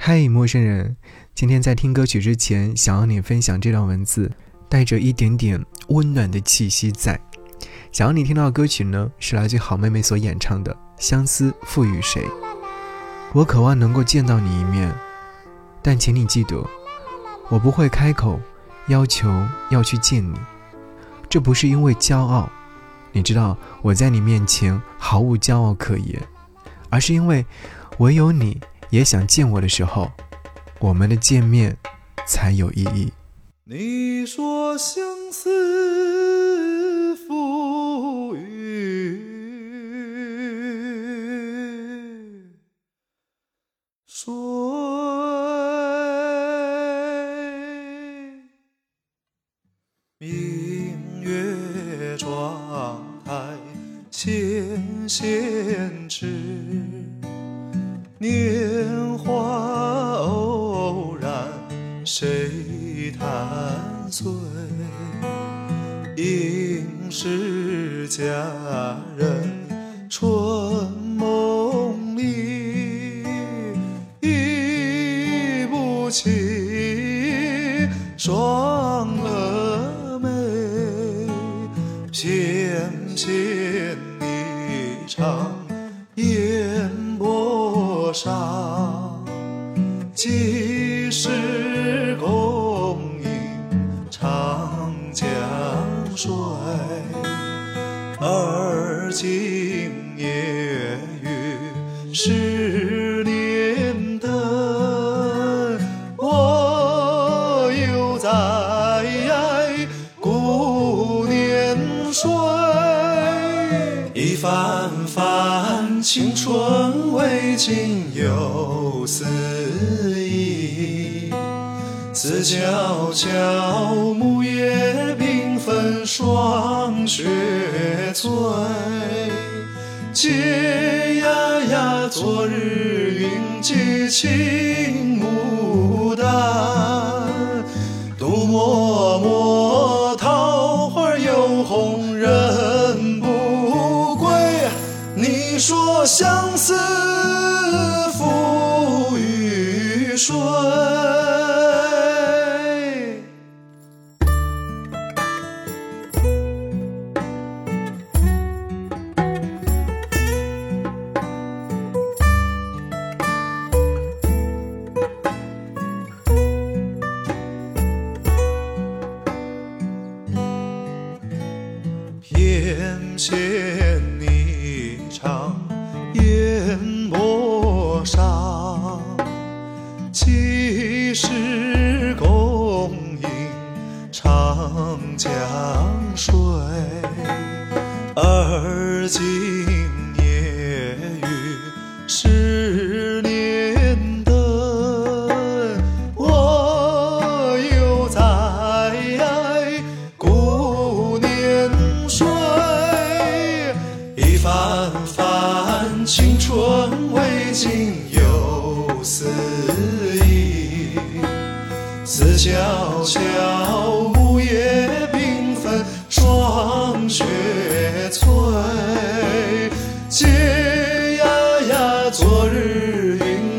嗨，陌生人，今天在听歌曲之前，想要你分享这段文字，带着一点点温暖的气息在。想要你听到的歌曲呢，是来自好妹妹所演唱的《相思赋予谁》。我渴望能够见到你一面，但请你记得，我不会开口要求要去见你，这不是因为骄傲，你知道我在你面前毫无骄傲可言，而是因为唯有你。也想见我的时候，我们的见面才有意义。你说相思赋予谁？明月窗台纤纤指。年华偶然，谁弹碎？应是佳人春梦里，忆不起双蛾眉，纤纤一场。上几时共饮长江水？而今夜雨十年灯，我犹在顾年岁。一番番青春未尽又思忆，思悄悄，木叶缤纷，霜雪催。嗟呀呀，昨日云髻青牡丹，独默默，桃花又红人不归。你说相思予谁？偏而今夜雨十年灯，我犹在顾年岁。一番番青春未尽又思忆，思悄悄，木叶缤纷，霜雪